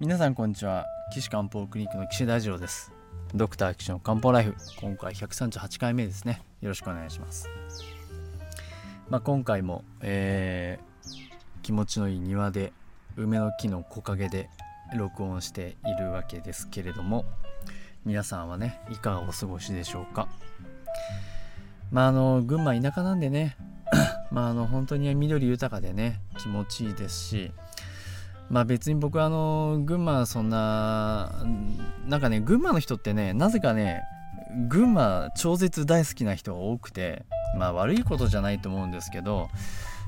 皆さんこんにちは。岸漢方クリニックの岸大二郎です。ドクター岸の漢方ライフ。今回138回目ですね。よろしくお願いします。まあ、今回も、えー、気持ちのいい庭で梅の木の木陰で録音しているわけですけれども皆さんはねいかがお過ごしでしょうか？まああの群馬田舎なんでねまああの本当に緑豊かでね気持ちいいですしまあ別に僕はあの群馬そんななんかね群馬の人ってねなぜかね群馬超絶大好きな人が多くてまあ悪いことじゃないと思うんですけど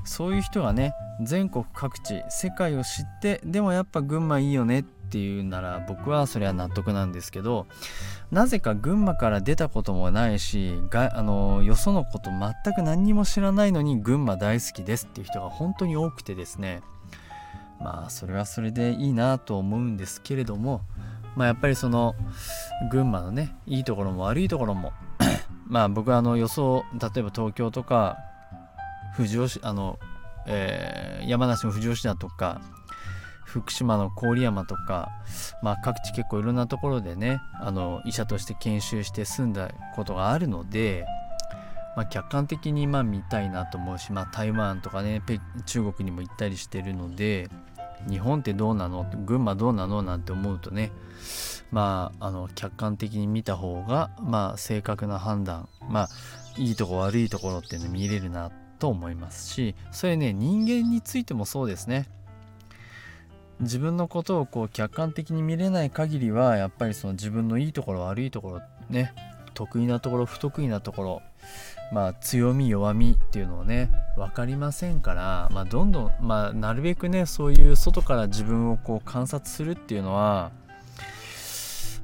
そういう人がね全国各地世界を知ってでもやっぱ群馬いいよねっていうなら僕はそれは納得なんですけどなぜか群馬から出たこともないしがあのよそのこと全く何にも知らないのに群馬大好きですっていう人が本当に多くてですね。まあそれはそれでいいなと思うんですけれどもまあやっぱりその群馬のねいいところも悪いところも まあ僕はあの予想例えば東京とか富士吉あの、えー、山梨の富士吉田とか福島の郡山とか、まあ、各地結構いろんなところでねあの医者として研修して住んだことがあるので、まあ、客観的にまあ見たいなと思うし、まあ、台湾とかね中国にも行ったりしてるので日本ってどうなの？群馬どうなの？なんて思うとねまああの客観的に見た方がまあ正確な判断まあいいとこ悪いところっていうの見れるなと思いますしそれね人間についてもそうですね。自分のことをこう客観的に見れない限りはやっぱりその自分のいいところ悪いところね得意なところ不得意なところまあ、強み弱みっていうのをね分かりませんから、まあ、どんどん、まあ、なるべくねそういう外から自分をこう観察するっていうのは、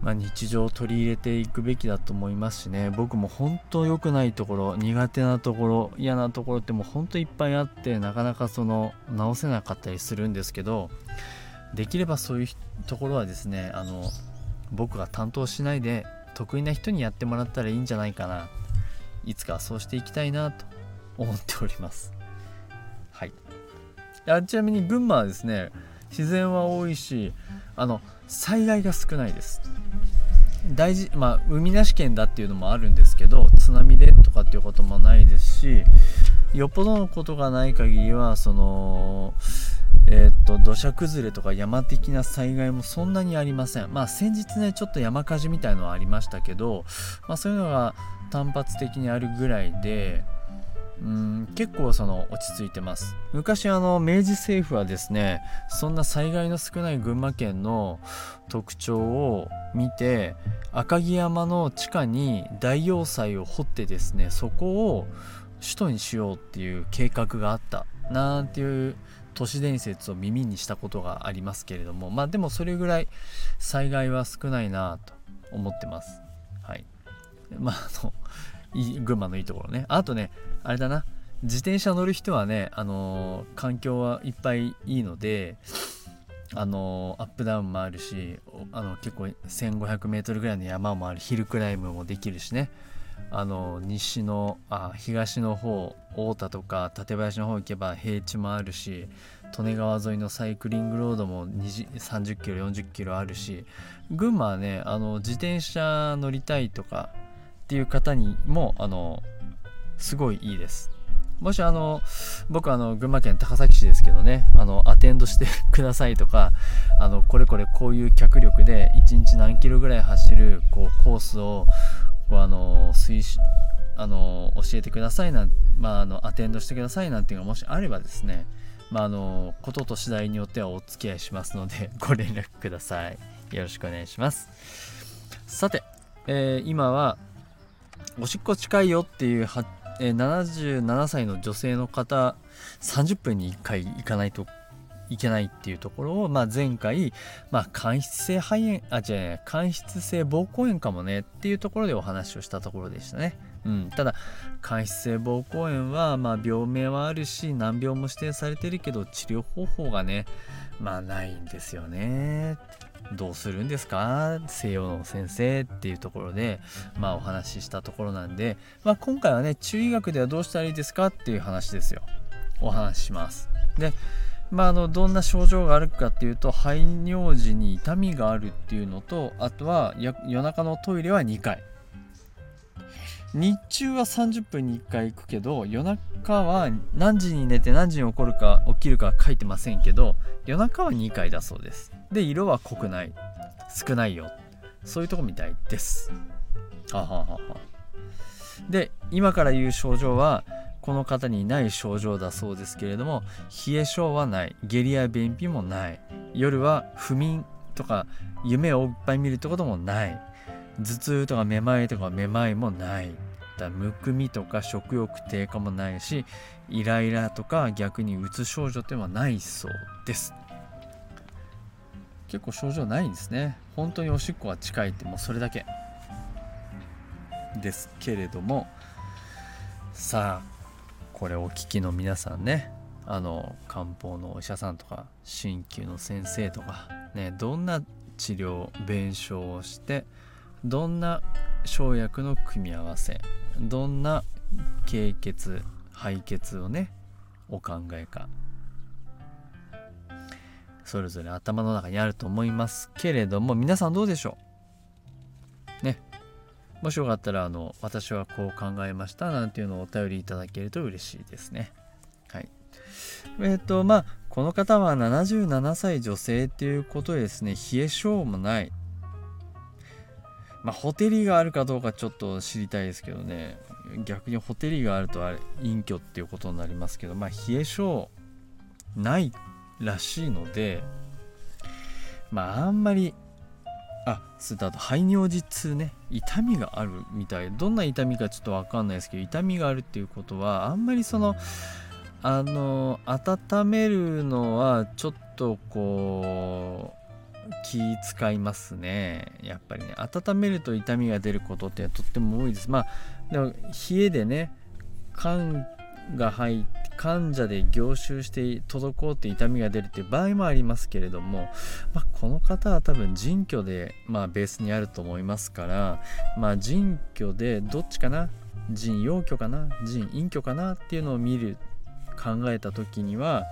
まあ、日常を取り入れていくべきだと思いますしね。僕も本当良くないところ苦手なところ嫌なところってもう本当いっぱいあってなかなかその直せなかったりするんですけどできればそういうところはですねあの僕が担当しないで得意な人にやってもらったらいいんじゃないかな。いつかそうしていきたいなと。思っております。はい。あちなみに群馬はですね自然は多いしあの災害が少ないです。大事まあ海なし県だっていうのもあるんですけど津波でとかっていうこともないですしよっぽどのことがない限りはそのえー、っと土砂崩れとか山的な災害もそんなにありません。まあ先日ねちょっと山火事みたいのはありましたけど、まあ、そういうのが単発的にあるぐらいでうん結構その落ち着いてます。昔あの明治政府はですねそんな災害の少ない群馬県の特徴を見て赤城山の地下に大要塞を掘ってですねそこを首都にしようっていう計画があった。なんていう都市伝説を耳にしたことがありますけれどもまあでもそれぐらい災害は少ないなと思ってます。はい。まああの群馬のいいところね。あとねあれだな。自転車乗る人はねあのー、環境はいっぱいいいのであのー、アップダウンもあるしあの結構 1500m ぐらいの山もある。ヒルクライムもできるしね。あの西のあ東の方太田とか館林の方行けば平地もあるし利根川沿いのサイクリングロードも30キロ40キロあるし群馬はねあの自転車乗りたいとかっていう方にもあのすごいいいです。もしあの僕あの群馬県高崎市ですけどねあのアテンドしてくださいとかあのこれこれこういう脚力で1日何キロぐらい走るこうコースをこうあの推進あの教えてくださいな、まあ、あのアテンドしてくださいなんていうのがもしあればですね、まあ、あのことと次第によってはお付き合いしますので ご連絡ください。よろしくお願いします。さて、えー、今はおしっこ近いよっていうは、えー、77歳の女性の方30分に1回行かないといけないっていうところを、まあ、前回、まあ、間質性肺炎あ違う間質性膀胱炎かもねっていうところでお話をしたところでしたね。うん、ただ間質性膀胱炎は、まあ、病名はあるし難病も指定されてるけど治療方法がねまあないんですよね。どうするんですか？西洋の先生っていうところで、まあ、お話ししたところなんで、まあ、今回はね中医学ではどうしたらいいですか？っていう話ですよ。お話しします。でまあ、あのどんな症状があるかっていうと排尿時に痛みがあるっていうのとあとは夜中のトイレは2回。日中は30分に1回行くけど夜中は何時に寝て何時に起こるか起きるか書いてませんけど夜中は2回だそうです。で色は濃くない。少ないよ。そういうとこみたいです。はははは。で今から言う症状はこの方にない症状だそうですけれども冷え性はない。下痢や便秘もない。夜は不眠とか夢をいっぱい見るってこともない。頭痛とかめまいとかめまいもない。だむくみとか食欲低下もないしイライラとか逆にうつ症状っていうのはないそうです。結構症状ないんですね。本当におしっこは近いってもうそれだけですけれども。さあこれお聞きの皆さんねあの漢方のお医者さんとか鍼灸の先生とかねどんな治療弁償をしてどんな生薬の組み合わせどんな経血排血をねお考えかそれぞれ頭の中にあると思いますけれども皆さんどうでしょう？もしよかったらあの私はこう考えましたなんていうのをお便りいただけると嬉しいですね。はい。えっ、ー、とまあこの方は77歳女性っていうことでですね冷え性もない。まあホテリがあるかどうかちょっと知りたいですけどね逆にホテリがあるとあれ隠居っていうことになりますけどまあ冷え性ないらしいのでまああんまりあそれとあと排尿時痛ね。痛みがあるみたい。どんな痛みかちょっと分かんないですけど痛みがあるっていうことはあんまりそのあの温めるのはちょっとこう気使いますね。やっぱりね。温めると痛みが出ることってとっても多いです。まあでも冷えでね肝が入って患者で凝集して滞って痛みが出るっていう場合もありますけれども、まあ、この方は多分腎虚で、まあ、ベースにあると思いますから、まあ、腎虚でどっちかな腎陽虚かな腎陰虚かなっていうのを見る考えた時には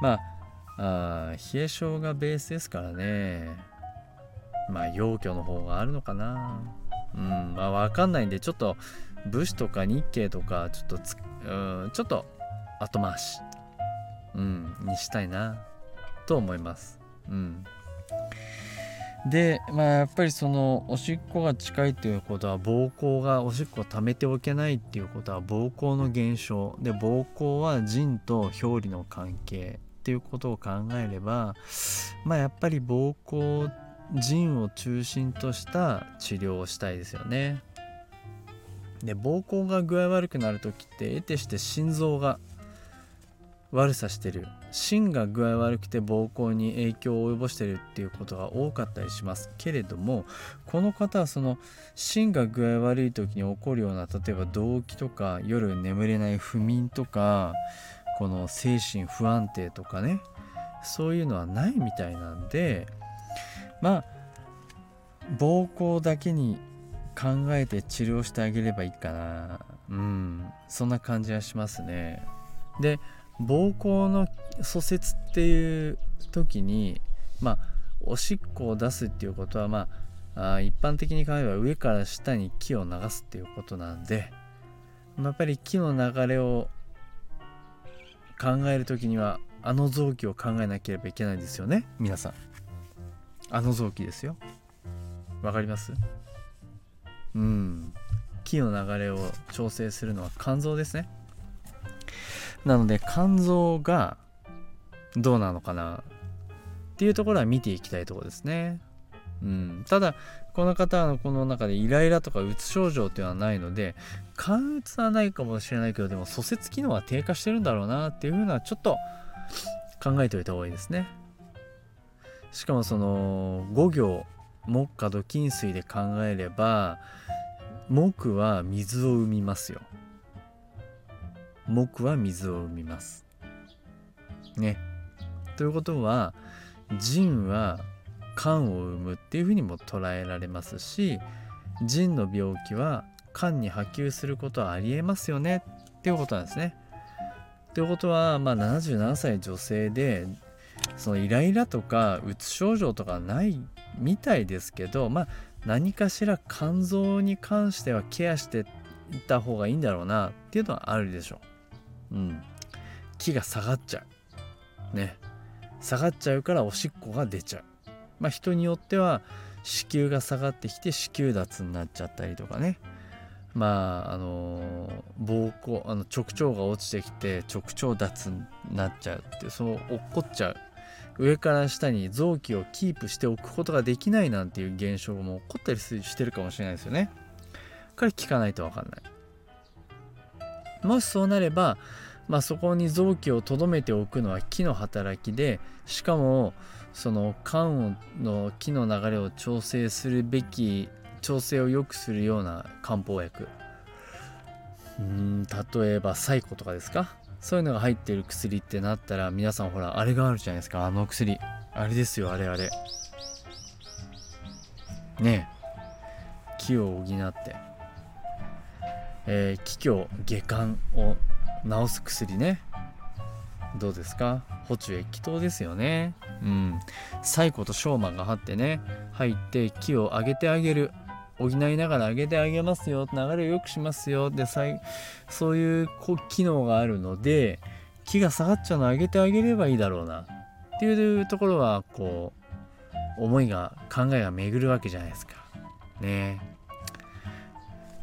まあ冷え性がベースですからね。まあ陽虚の方があるのかな。うんまあ分かんないんでちょっと武士とか日系とかちょっとうんちょっと後回し、うん、にしたいなと思います。うん、でまあやっぱりそのおしっこが近いっていうことは膀胱がおしっこを溜めておけないっていうことは膀胱の減少で膀胱は腎と表裏の関係っていうことを考えればまあやっぱり膀胱腎を中心とした治療をしたいですよね。で膀胱が具合悪くなる時って得てして心臓が悪さしてる。心が具合悪くて膀胱に影響を及ぼしてるっていうことが多かったりしますけれどもこの方はその心が具合悪い時に起こるような例えば動悸とか夜眠れない不眠とかこの精神不安定とかねそういうのはないみたいなんでまあ膀胱だけに考えて治療してあげればいいかな。うんそんな感じはしますね。で膀胱の疎泄っていう時にまあおしっこを出すっていうことはまあ一般的に考えれば上から下に木を流すっていうことなんで、やっぱり木の流れを考える時にはあの臓器を考えなければいけないんですよね皆さん。あの臓器ですよ。わかります？うん。木の流れを調整するのは肝臓ですね。なので肝臓がどうなのかなっていうところは見ていきたいところですね。うん、ただこの方のこの中でイライラとかうつ症状っていうのはないので肝うつはないかもしれないけどでも疎接機能は低下してるんだろうなっていうふうなちょっと考えておいた方がいいですね。しかもその5行木下土金水で考えれば木は水を生みますよ。木は水を生みます。ね。ということは腎は肝を生むっていうふうにも捉えられますし腎の病気は肝に波及することはありえますよねっていうことなんですね。ってことは、まあ、77歳女性でそのイライラとかうつ症状とかないみたいですけど、まあ、何かしら肝臓に関してはケアしていった方がいいんだろうなっていうのはあるでしょう。うん。気が下がっちゃう。ね。下がっちゃうからおしっこが出ちゃう。まあ人によっては子宮が下がってきて子宮脱になっちゃったりとかね。まああの膀胱あの直腸が落ちてきて直腸脱になっちゃうってそう落っこっちゃう上から下に臓器をキープしておくことができないなんていう現象も起こったりしてるかもしれないですよね。これ聞かないと分かんない。もしそうなれば、まあ、そこに臓器をとどめておくのは木の働きでしかもその肝の木の流れを調整するべき調整を良くするような漢方薬。うん例えばサイコとかですか？そういうのが入ってる薬ってなったら皆さんほらあれがあるじゃないですか。あの薬。あれですよあれあれ。ねえ。気を補って。えー、気虚下巻を治す薬ね。どうですか？補中液糖ですよね。うん。サイコとショーマが張ってね入って気を上げてあげる。補いながら上げてあげますよ。流れを良くしますよ。でそういう機能があるので木が下がっちゃうの上げてあげればいいだろうな。っていうところはこう思いが考えが巡るわけじゃないですか。ね。え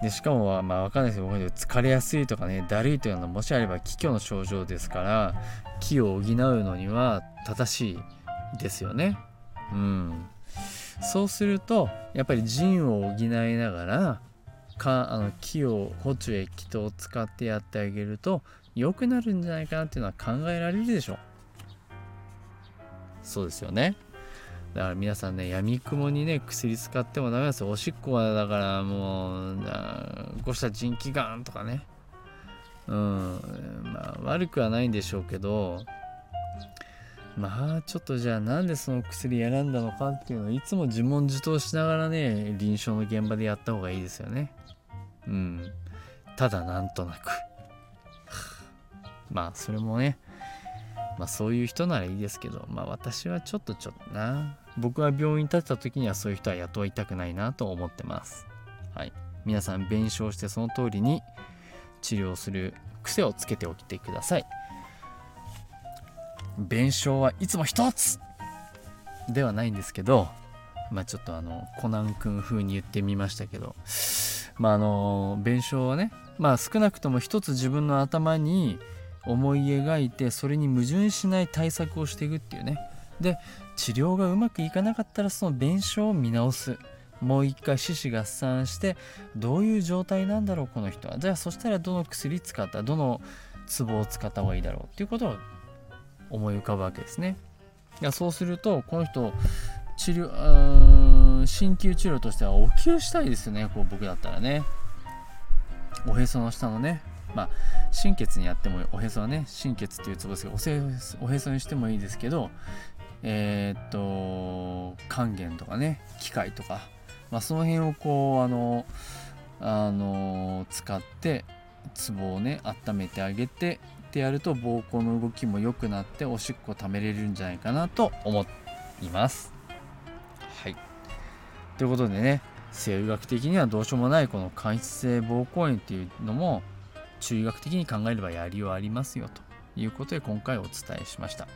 でしかもはまあ分かんないですけど疲れやすいとかねだるいというのはもしあれば気虚の症状ですから気を補うのには正しいですよね。うん。そうするとやっぱり腎を補いながらかあの木を補中液糖を使ってやってあげると良くなるんじゃないかなっていうのは考えられるでしょう。そうですよね。だから皆さんね闇雲にね薬使ってもダメですよ。おしっこはだからもう起こした腎気がんとかね。うん。まあ悪くはないんでしょうけどまあちょっとじゃあなんでその薬選んだのかっていうのをいつも自問自答しながらね臨床の現場でやった方がいいですよね。うん。ただなんとなく。まあそれもねまあそういう人ならいいですけどまあ私はちょっとちょっとな。僕は病院に立った時にはそういう人は雇いたくないなと思ってます。はい。皆さん弁償してその通りに治療する癖をつけておいてください。弁償はいつも一つではないんですけどまあちょっとあのコナン君風に言ってみましたけどまああの弁償はねまあ少なくとも一つ自分の頭に思い描いてそれに矛盾しない対策をしていくっていうね。で治療がうまくいかなかったらその弁償を見直す。もう一回四肢合算してどういう状態なんだろうこの人は。じゃあそしたらどの薬使った？どのツボを使った方がいいだろうっていうことを思い浮かぶわけですね。いやそう。するとこの人治療鍼灸治療としてはお灸したいですよね。こう僕だったらね。おへその下のね。まあ心血にやってもおへそはね心血っていうツボですけどおへそにしてもいいですけどえー、っと還元とかね機械とか、まあ、その辺をこうあのあの使ってツボをね温めてあげてってやると膀胱の動きも良くなっておしっこ溜めれるんじゃないかなと思います。はい。ということでね生理学的にはどうしようもないこの間質性膀胱炎っていうのも中医学的に考えればやりようありますよということで今回お伝えしました。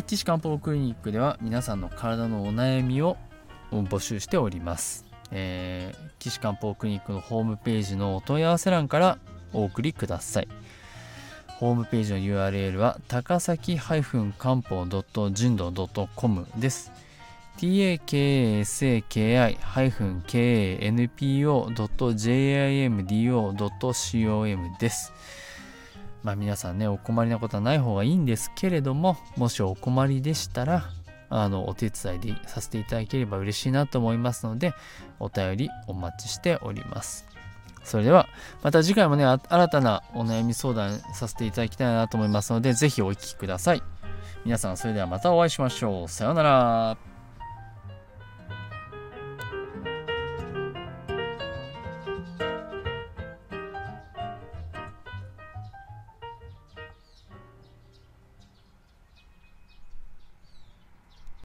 岸漢方クリニックでは皆さんの体のお悩みを募集しております。えー、岸漢方クリニックのホームページのお問い合わせ欄からお送りください。ホームページの URL は高崎漢方人道 .com です。takasaki-kanpo.jimdo.com です。まあ皆さんね、お困りなことはない方がいいんですけれども、もしお困りでしたら、あの、お手伝いでさせていただければ嬉しいなと思いますので、お便りお待ちしております。それでは、また次回もね、新たなお悩み相談させていただきたいなと思いますので、ぜひお聞きください。皆さん、それではまたお会いしましょう。さようなら。